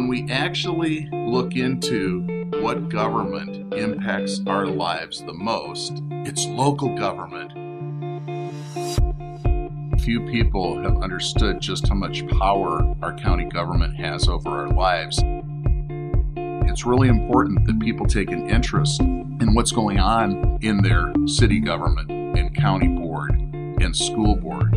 when we actually look into what government impacts our lives the most, it's local government. Few people have understood just how much power our county government has over our lives. It's really important that people take an interest in what's going on in their city government and county board and school board.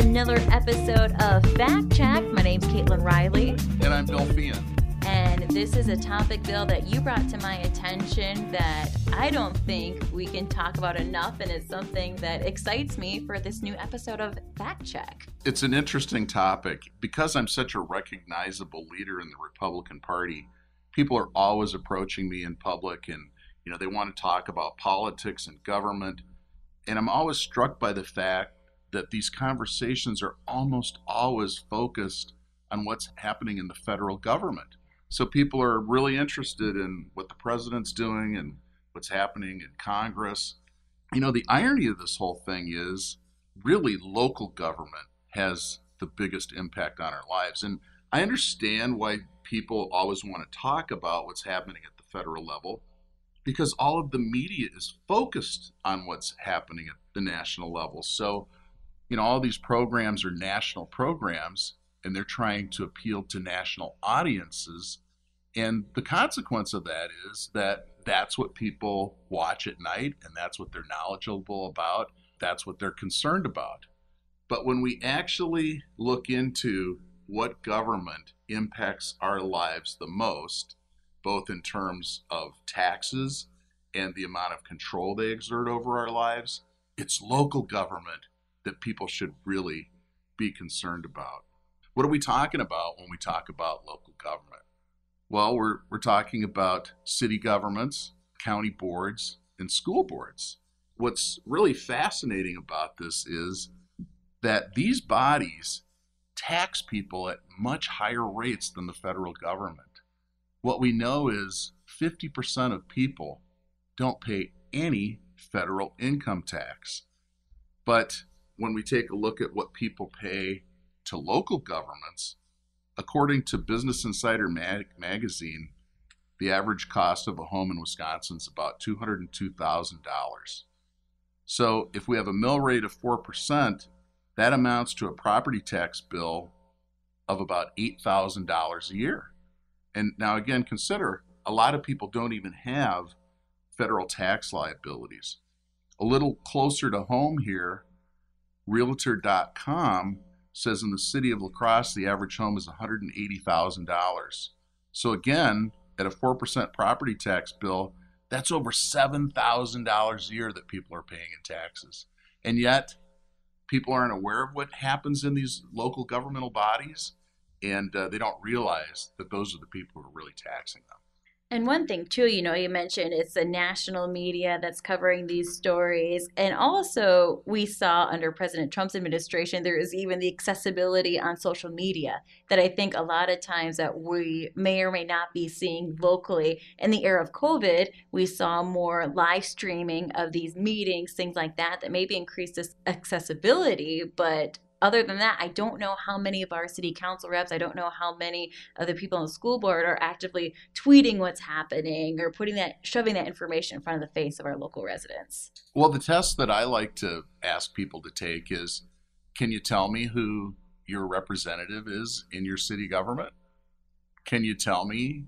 Another episode of Fact Check. My name's Caitlin Riley. And I'm Bill Feehan. And this is a topic, Bill, that you brought to my attention that I don't think we can talk about enough. And it's something that excites me for this new episode of Fact Check. It's an interesting topic. Because I'm such a recognizable leader in the Republican Party, people are always approaching me in public and you know they want to talk about politics and government and i'm always struck by the fact that these conversations are almost always focused on what's happening in the federal government. So people are really interested in what the president's doing and what's happening in Congress. You know, the irony of this whole thing is really local government has the biggest impact on our lives. And I understand why people always want to talk about what's happening at the federal level because all of the media is focused on what's happening at the national level. So you know, all these programs are national programs and they're trying to appeal to national audiences. And the consequence of that is that that's what people watch at night and that's what they're knowledgeable about. That's what they're concerned about. But when we actually look into what government impacts our lives the most, both in terms of taxes and the amount of control they exert over our lives, it's local government that people should really be concerned about. What are we talking about when we talk about local government? Well, we're, we're talking about city governments, county boards, and school boards. What's really fascinating about this is that these bodies tax people at much higher rates than the federal government. What we know is 50% of people don't pay any federal income tax. But when we take a look at what people pay to local governments, according to Business Insider Mag- magazine, the average cost of a home in Wisconsin is about $202,000. So if we have a mill rate of 4%, that amounts to a property tax bill of about $8,000 a year. And now, again, consider a lot of people don't even have federal tax liabilities. A little closer to home here, Realtor.com says in the city of La Crosse, the average home is $180,000. So again, at a 4% property tax bill, that's over $7,000 a year that people are paying in taxes. And yet, people aren't aware of what happens in these local governmental bodies, and uh, they don't realize that those are the people who are really taxing them. And one thing too, you know, you mentioned it's the national media that's covering these stories. And also we saw under President Trump's administration there is even the accessibility on social media that I think a lot of times that we may or may not be seeing locally. In the era of COVID, we saw more live streaming of these meetings, things like that that maybe increased this accessibility, but other than that, I don't know how many of our city council reps, I don't know how many of the people on the school board are actively tweeting what's happening or putting that, shoving that information in front of the face of our local residents. Well, the test that I like to ask people to take is can you tell me who your representative is in your city government? Can you tell me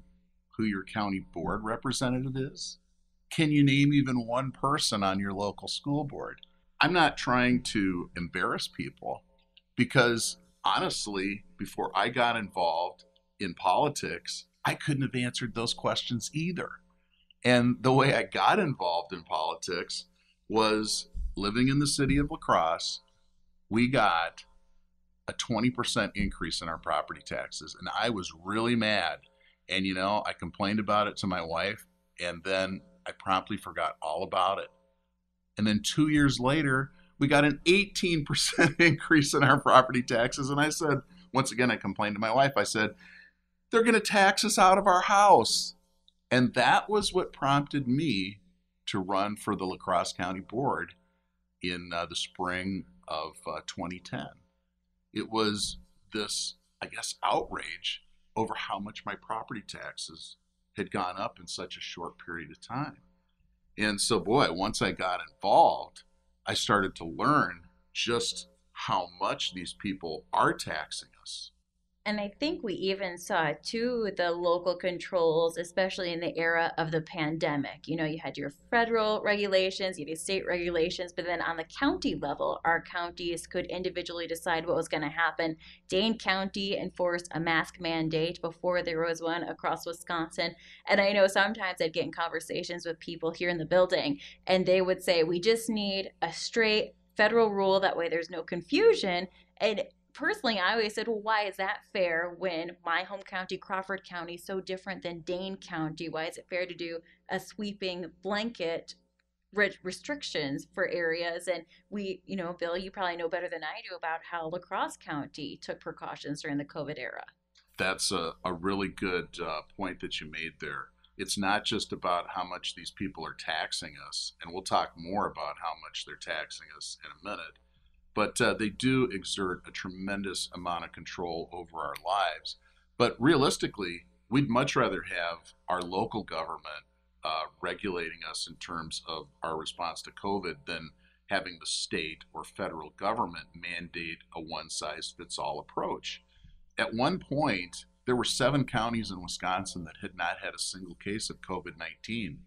who your county board representative is? Can you name even one person on your local school board? I'm not trying to embarrass people because honestly, before I got involved in politics, I couldn't have answered those questions either. And the way I got involved in politics was living in the city of La Crosse. We got a 20% increase in our property taxes. And I was really mad. And, you know, I complained about it to my wife. And then I promptly forgot all about it. And then two years later, we got an 18% increase in our property taxes. And I said, once again, I complained to my wife. I said, they're going to tax us out of our house. And that was what prompted me to run for the La Crosse County Board in uh, the spring of uh, 2010. It was this, I guess, outrage over how much my property taxes had gone up in such a short period of time. And so, boy, once I got involved, I started to learn just how much these people are taxing us. And I think we even saw too the local controls, especially in the era of the pandemic. You know, you had your federal regulations, you had your state regulations, but then on the county level, our counties could individually decide what was going to happen. Dane County enforced a mask mandate before there was one across Wisconsin. And I know sometimes I'd get in conversations with people here in the building, and they would say, We just need a straight federal rule. That way there's no confusion. And personally, I always said, well, why is that fair when my home county, Crawford County, is so different than Dane County? Why is it fair to do a sweeping blanket re- restrictions for areas? And we, you know, Bill, you probably know better than I do about how La Crosse County took precautions during the COVID era. That's a, a really good uh, point that you made there. It's not just about how much these people are taxing us, and we'll talk more about how much they're taxing us in a minute but uh, they do exert a tremendous amount of control over our lives. But realistically, we'd much rather have our local government uh, regulating us in terms of our response to COVID than having the state or federal government mandate a one size fits all approach. At one point, there were seven counties in Wisconsin that had not had a single case of COVID 19.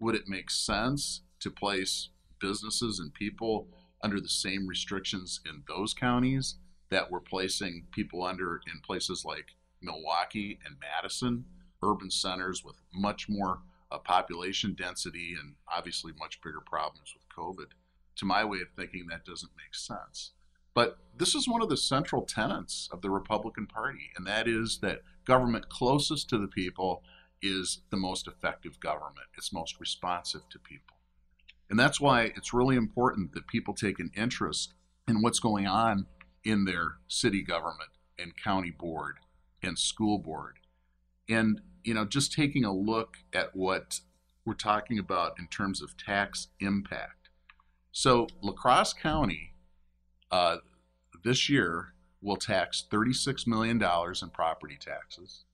Would it make sense to place businesses and people under the same restrictions in those counties that we're placing people under in places like Milwaukee and Madison, urban centers with much more uh, population density and obviously much bigger problems with COVID. To my way of thinking, that doesn't make sense. But this is one of the central tenets of the Republican Party, and that is that government closest to the people is the most effective government. It's most responsive to people. And that's why it's really important that people take an interest in what's going on in their city government and county board and school board. And, you know, just taking a look at what we're talking about in terms of tax impact. So, La Crosse County uh, this year will tax $36 million in property taxes.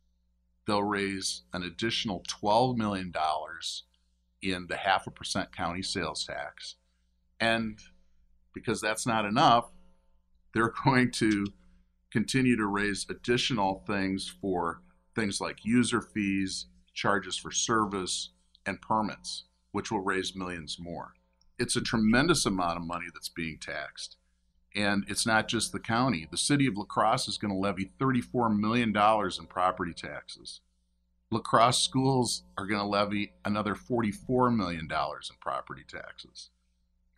They'll raise an additional $12 million in the half a percent county sales tax. And because that's not enough, they're going to continue to raise additional things for things like user fees, charges for service, and permits, which will raise millions more. It's a tremendous amount of money that's being taxed. And it's not just the county. The city of La Crosse is going to levy $34 million in property taxes. La Crosse schools are going to levy another $44 million in property taxes.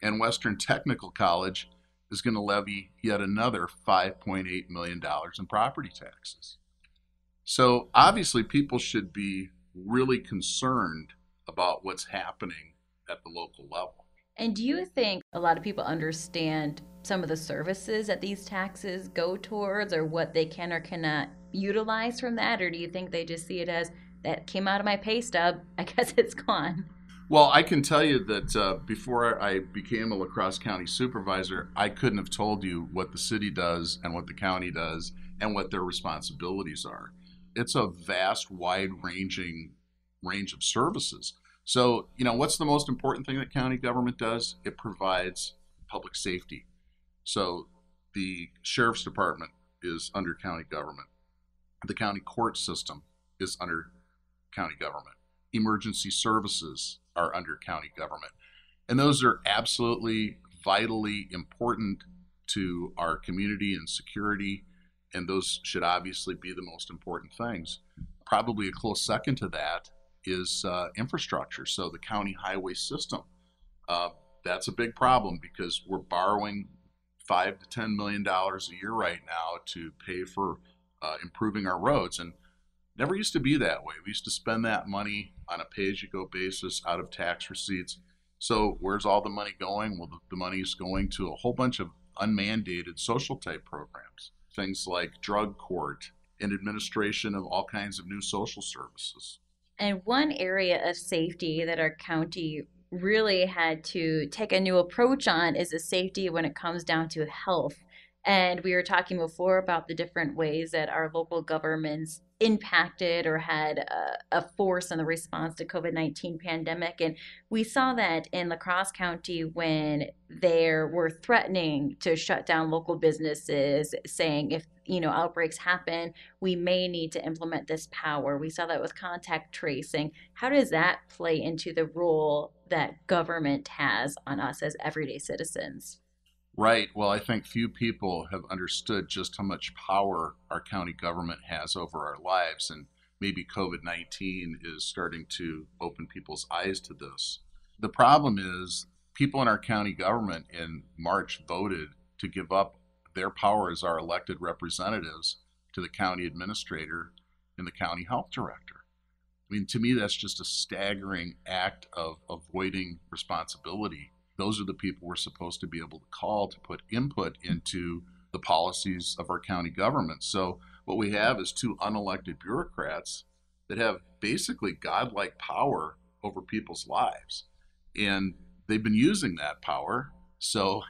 And Western Technical College is going to levy yet another $5.8 million in property taxes. So obviously, people should be really concerned about what's happening at the local level. And do you think a lot of people understand some of the services that these taxes go towards or what they can or cannot utilize from that? Or do you think they just see it as that came out of my pay stub. I guess it's gone. Well, I can tell you that uh, before I became a La Crosse County supervisor, I couldn't have told you what the city does and what the county does and what their responsibilities are. It's a vast, wide ranging range of services. So, you know, what's the most important thing that county government does? It provides public safety. So, the sheriff's department is under county government, the county court system is under county government. Emergency services are under county government. And those are absolutely vitally important to our community and security. And those should obviously be the most important things. Probably a close second to that is uh, infrastructure. So the county highway system. Uh, that's a big problem because we're borrowing five to ten million dollars a year right now to pay for uh, improving our roads. And Never used to be that way. We used to spend that money on a pay as you go basis out of tax receipts. So, where's all the money going? Well, the, the money is going to a whole bunch of unmandated social type programs, things like drug court and administration of all kinds of new social services. And one area of safety that our county really had to take a new approach on is the safety when it comes down to health. And we were talking before about the different ways that our local governments impacted or had a, a force in the response to COVID-19 pandemic. And we saw that in La Crosse County when there were threatening to shut down local businesses, saying if you know outbreaks happen, we may need to implement this power. We saw that with contact tracing. How does that play into the role that government has on us as everyday citizens? Right. Well, I think few people have understood just how much power our county government has over our lives. And maybe COVID 19 is starting to open people's eyes to this. The problem is, people in our county government in March voted to give up their power as our elected representatives to the county administrator and the county health director. I mean, to me, that's just a staggering act of avoiding responsibility those are the people we're supposed to be able to call to put input into the policies of our county government. So what we have is two unelected bureaucrats that have basically godlike power over people's lives. And they've been using that power. So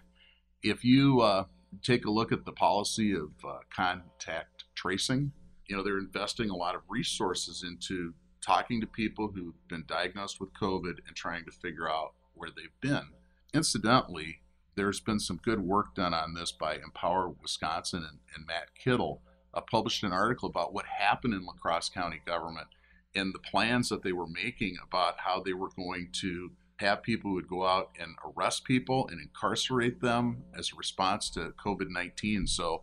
if you uh, take a look at the policy of uh, contact tracing, you know, they're investing a lot of resources into talking to people who've been diagnosed with COVID and trying to figure out where they've been. Incidentally, there's been some good work done on this by Empower Wisconsin and, and Matt Kittle. Uh, published an article about what happened in La Crosse County government and the plans that they were making about how they were going to have people who would go out and arrest people and incarcerate them as a response to COVID 19. So,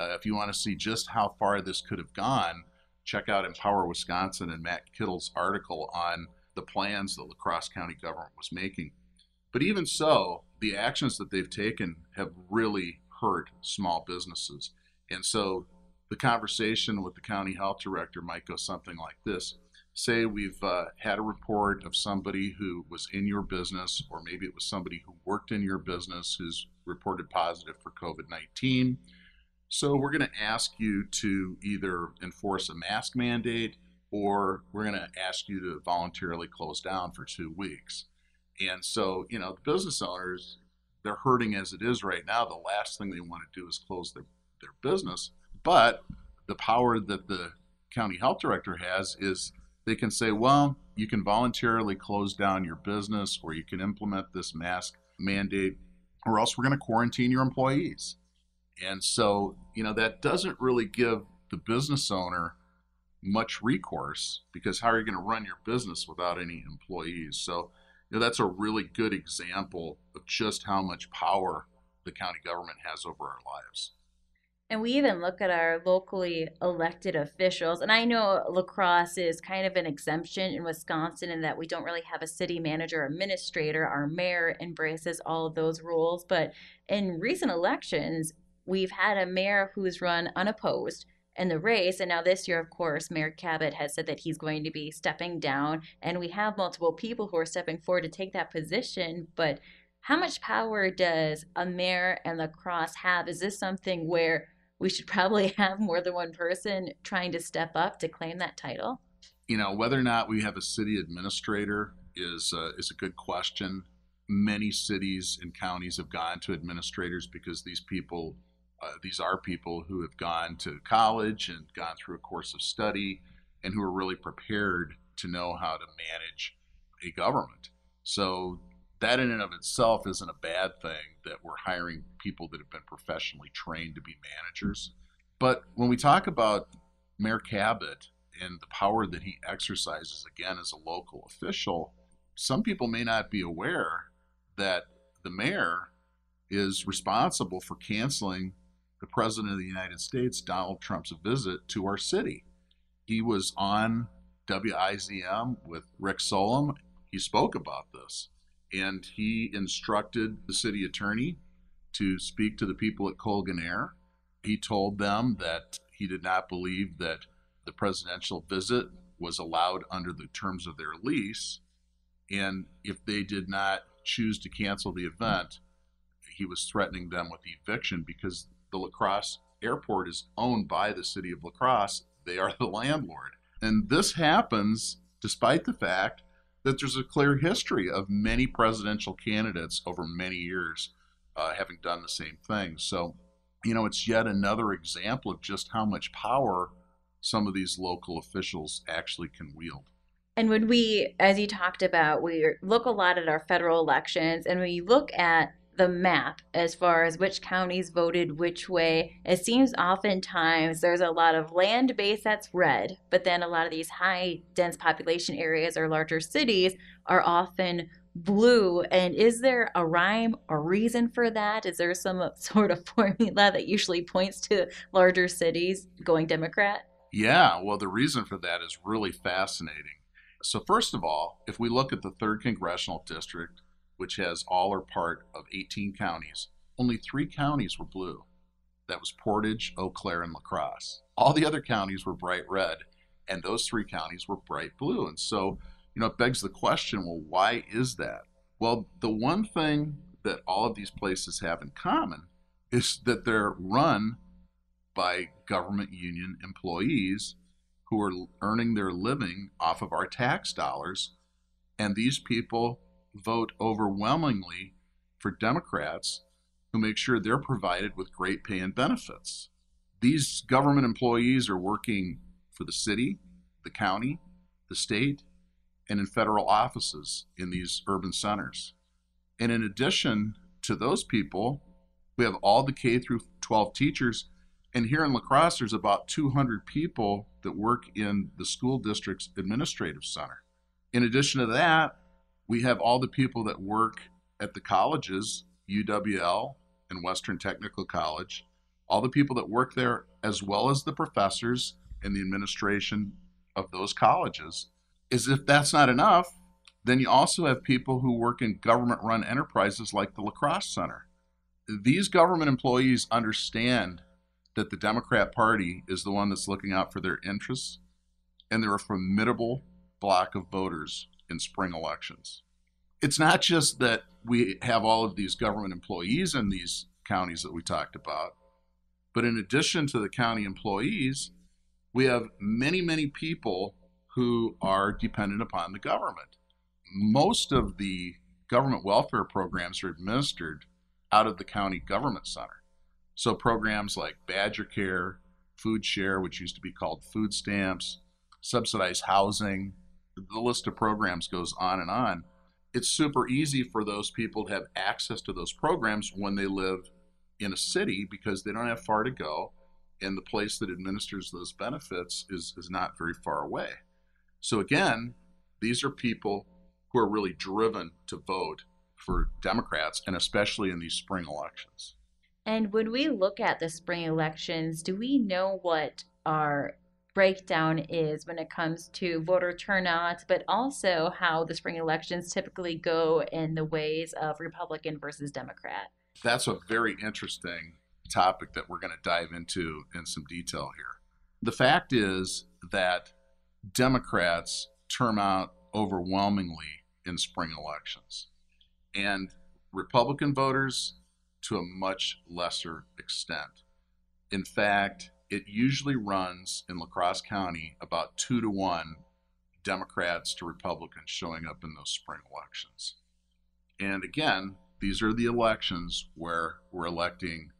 uh, if you want to see just how far this could have gone, check out Empower Wisconsin and Matt Kittle's article on the plans that La Crosse County government was making. But even so, the actions that they've taken have really hurt small businesses. And so the conversation with the county health director might go something like this. Say we've uh, had a report of somebody who was in your business, or maybe it was somebody who worked in your business who's reported positive for COVID 19. So we're going to ask you to either enforce a mask mandate or we're going to ask you to voluntarily close down for two weeks. And so, you know, the business owners, they're hurting as it is right now. The last thing they want to do is close their, their business. But the power that the county health director has is they can say, well, you can voluntarily close down your business or you can implement this mask mandate or else we're going to quarantine your employees. And so, you know, that doesn't really give the business owner much recourse because how are you going to run your business without any employees? So, know, that's a really good example of just how much power the county government has over our lives. And we even look at our locally elected officials. And I know La Crosse is kind of an exemption in Wisconsin in that we don't really have a city manager administrator. Our mayor embraces all of those rules. But in recent elections, we've had a mayor who's run unopposed in the race. And now this year, of course, Mayor Kabat has said that he's going to be stepping down. And we have multiple people who are stepping forward to take that position. But how much power does a mayor and La Crosse have? Is this something where we should probably have more than one person trying to step up to claim that title? You know, whether or not we have a city administrator is uh, is a good question. Many cities and counties have gone to administrators because these people uh, these are people who have gone to college and gone through a course of study and who are really prepared to know how to manage a government. So that in and of itself isn't a bad thing that we're hiring people that have been professionally trained to be managers. But when we talk about Mayor Kabat and the power that he exercises again as a local official, some people may not be aware that the mayor is responsible for canceling the President of the United States, Donald Trump's visit to our city. He was on WIZM with Rick Solem. He spoke about this and he instructed the city attorney to speak to the people at Colgan Air. He told them that he did not believe that the presidential visit was allowed under the terms of their lease. And if they did not choose to cancel the event, he was threatening them with eviction because the La Crosse airport is owned by the city of La Crosse. They are the landlord. And this happens despite the fact that there's a clear history of many presidential candidates over many years uh, having done the same thing. So, you know, it's yet another example of just how much power some of these local officials actually can wield. And when we, as you talked about, we look a lot at our federal elections and we look at the map as far as which counties voted which way. It seems oftentimes there's a lot of land base that's red, but then a lot of these high dense population areas or larger cities are often blue. And is there a rhyme or reason for that? Is there some sort of formula that usually points to larger cities going Democrat? Yeah, well, the reason for that is really fascinating. So, first of all, if we look at the 3rd Congressional District, which has all or part of 18 counties, only three counties were blue. That was Portage, Eau Claire, and La Crosse. All the other counties were bright red, and those three counties were bright blue. And so, you know, it begs the question well, why is that? Well, the one thing that all of these places have in common is that they're run by government union employees who are earning their living off of our tax dollars. And these people vote overwhelmingly for Democrats who make sure they're provided with great pay and benefits. These government employees are working for the city, the county, the state, and in federal offices in these urban centers. And in addition to those people, we have all the K through 12 teachers. And here in La Crosse, there's about 200 people that work in the school district's administrative center. In addition to that, we have all the people that work at the colleges, UWL and Western Technical College, all the people that work there, as well as the professors and the administration of those colleges. Is if that's not enough, then you also have people who work in government run enterprises like the La Crosse Center. These government employees understand that the Democrat Party is the one that's looking out for their interests, and they're a formidable block of voters in spring elections. It's not just that we have all of these government employees in these counties that we talked about, but in addition to the county employees, we have many, many people who are dependent upon the government. Most of the government welfare programs are administered out of the county government center. So programs like Badger Care, Food Share, which used to be called food stamps, subsidized housing, the list of programs goes on and on. It's super easy for those people to have access to those programs when they live in a city because they don't have far to go and the place that administers those benefits is, is not very far away. So, again, these are people who are really driven to vote for Democrats and especially in these spring elections. And when we look at the spring elections, do we know what our breakdown is when it comes to voter turnout, but also how the spring elections typically go in the ways of Republican versus Democrat. That's a very interesting topic that we're going to dive into in some detail here. The fact is that Democrats turn out overwhelmingly in spring elections, and Republican voters to a much lesser extent. In fact, it usually runs in La Crosse County about two to one Democrats to Republicans showing up in those spring elections. And again, these are the elections where we're electing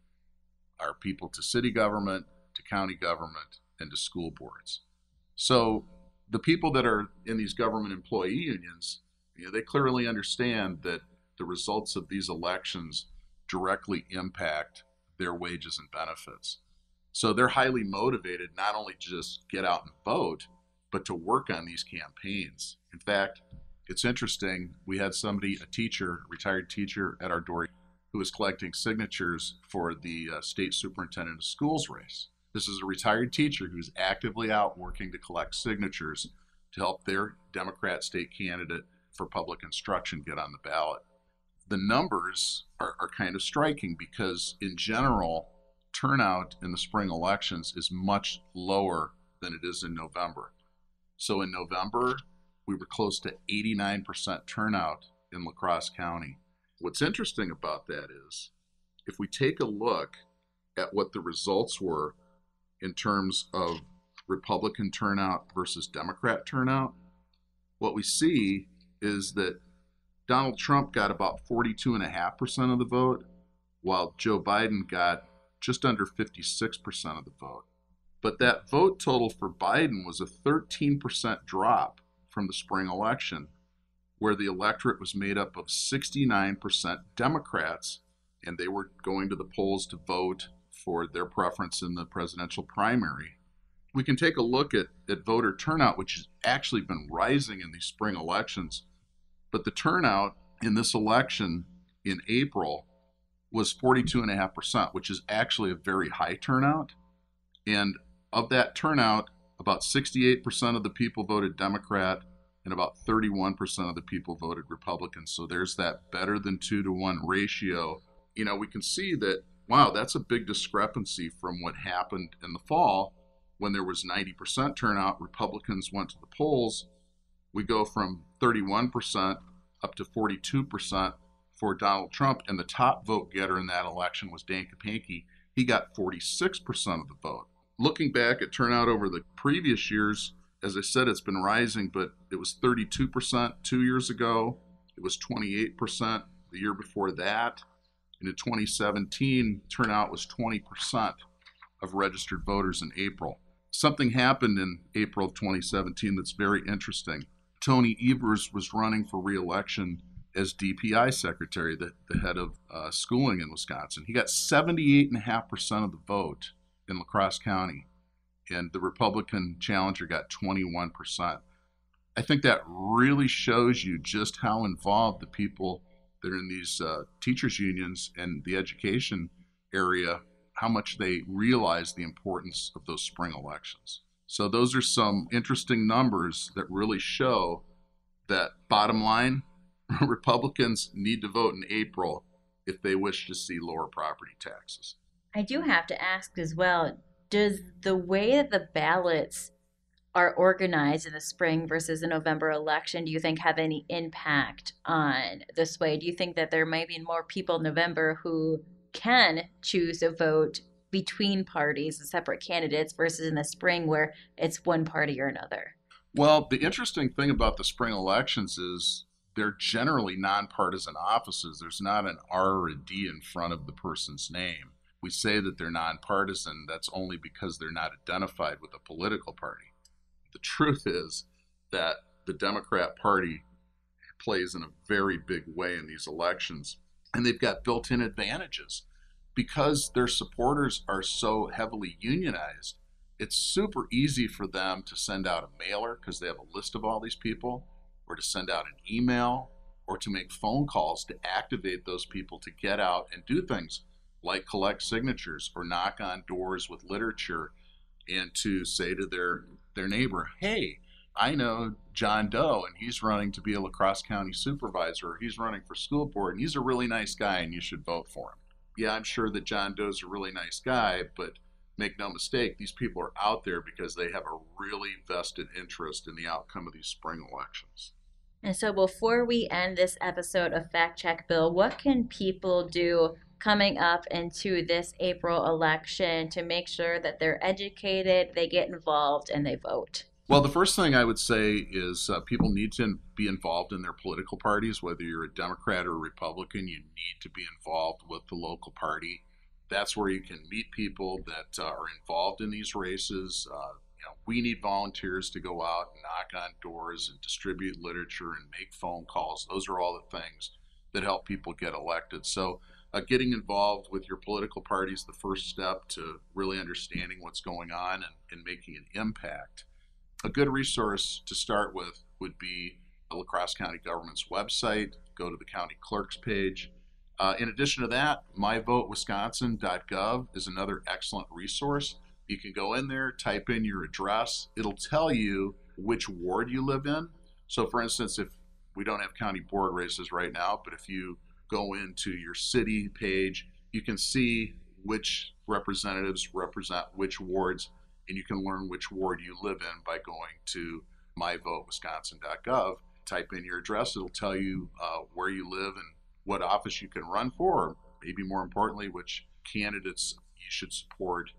our people to city government, to county government, and to school boards. So the people that are in these government employee unions, you know, they clearly understand that the results of these elections directly impact their wages and benefits. So they're highly motivated not only to just get out and vote, but to work on these campaigns. In fact, it's interesting. We had somebody, a teacher, retired teacher at our door, who was collecting signatures for the uh, state superintendent of schools race. This is a retired teacher who's actively out working to collect signatures to help their Democrat state candidate for public instruction get on the ballot. The numbers are, are kind of striking because, in general, turnout in the spring elections is much lower than it is in November. So in November, we were close to 89% turnout in La Crosse County. What's interesting about that is if we take a look at what the results were in terms of Republican turnout versus Democrat turnout, what we see is that Donald Trump got about 42.5% of the vote, while Joe Biden got just under 56% of the vote. But that vote total for Biden was a 13% drop from the spring election, where the electorate was made up of 69% Democrats, and they were going to the polls to vote for their preference in the presidential primary. We can take a look at, at voter turnout, which has actually been rising in these spring elections. But the turnout in this election in April was 42.5%, which is actually a very high turnout. And of that turnout, about 68% of the people voted Democrat and about 31% of the people voted Republican. So there's that better than two to one ratio. You know, we can see that, wow, that's a big discrepancy from what happened in the fall when there was 90% turnout. Republicans went to the polls. We go from 31% up to 42% for Donald Trump, and the top vote getter in that election was Dan Kapanke. He got 46% of the vote. Looking back at turnout over the previous years, as I said, it's been rising, but it was 32% two years ago. It was 28% the year before that. And in 2017, turnout was 20% of registered voters in April. Something happened in April of 2017 that's very interesting. Tony Evers was running for reelection as DPI secretary, the, the head of uh, schooling in Wisconsin. He got 78.5% of the vote in La Crosse County, and the Republican challenger got 21%. I think that really shows you just how involved the people that are in these uh, teachers' unions and the education area, how much they realize the importance of those spring elections. So, those are some interesting numbers that really show that bottom line, Republicans need to vote in April if they wish to see lower property taxes. I do have to ask as well does the way that the ballots are organized in the spring versus the November election, do you think have any impact on the sway? Do you think that there might be more people in November who can choose to vote between parties and separate candidates versus in the spring where it's one party or another? Well, the interesting thing about the spring elections is they're generally nonpartisan offices. There's not an R or a D in front of the person's name. We say that they're nonpartisan, that's only because they're not identified with a political party. The truth is that the Democrat Party plays in a very big way in these elections, and they've got built in advantages. Because their supporters are so heavily unionized, it's super easy for them to send out a mailer because they have a list of all these people or to send out an email or to make phone calls to activate those people to get out and do things like collect signatures or knock on doors with literature and to say to their their neighbor, "Hey, I know John Doe and he's running to be a La Crosse County supervisor or he's running for school board and he's a really nice guy and you should vote for him." Yeah, I'm sure that John Doe's a really nice guy, but make no mistake, these people are out there because they have a really vested interest in the outcome of these spring elections. And so, before we end this episode of Fact Check Bill, what can people do coming up into this April election to make sure that they're educated, they get involved, and they vote? Well, the first thing I would say is uh, people need to be involved in their political parties. Whether you're a Democrat or a Republican, you need to be involved with the local party. That's where you can meet people that uh, are involved in these races. Uh, you know, we need volunteers to go out and knock on doors and distribute literature and make phone calls. Those are all the things that help people get elected. So, uh, getting involved with your political party is the first step to really understanding what's going on and, and making an impact. A good resource to start with would be the La Crosse County Government's website. Go to the county clerk's page. Uh, in addition to that, myvotewisconsin.gov is another excellent resource. You can go in there, type in your address. It'll tell you which ward you live in. So, for instance, if we don't have county board races right now, but if you go into your city page, you can see which representatives represent which wards, and you can learn which ward you live in by going to myvotewisconsin.gov. Type in your address, it'll tell you uh, where you live and what office you can run for, or maybe more importantly, which candidates you should support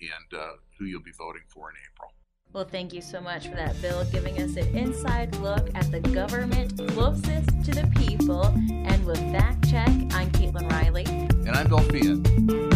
and uh, who you'll be voting for in April. Well, thank you so much for that, Bill, giving us an inside look at the government closest to the people. And with Fact Check, I'm Caitlin Riley. And I'm Bill Feehan.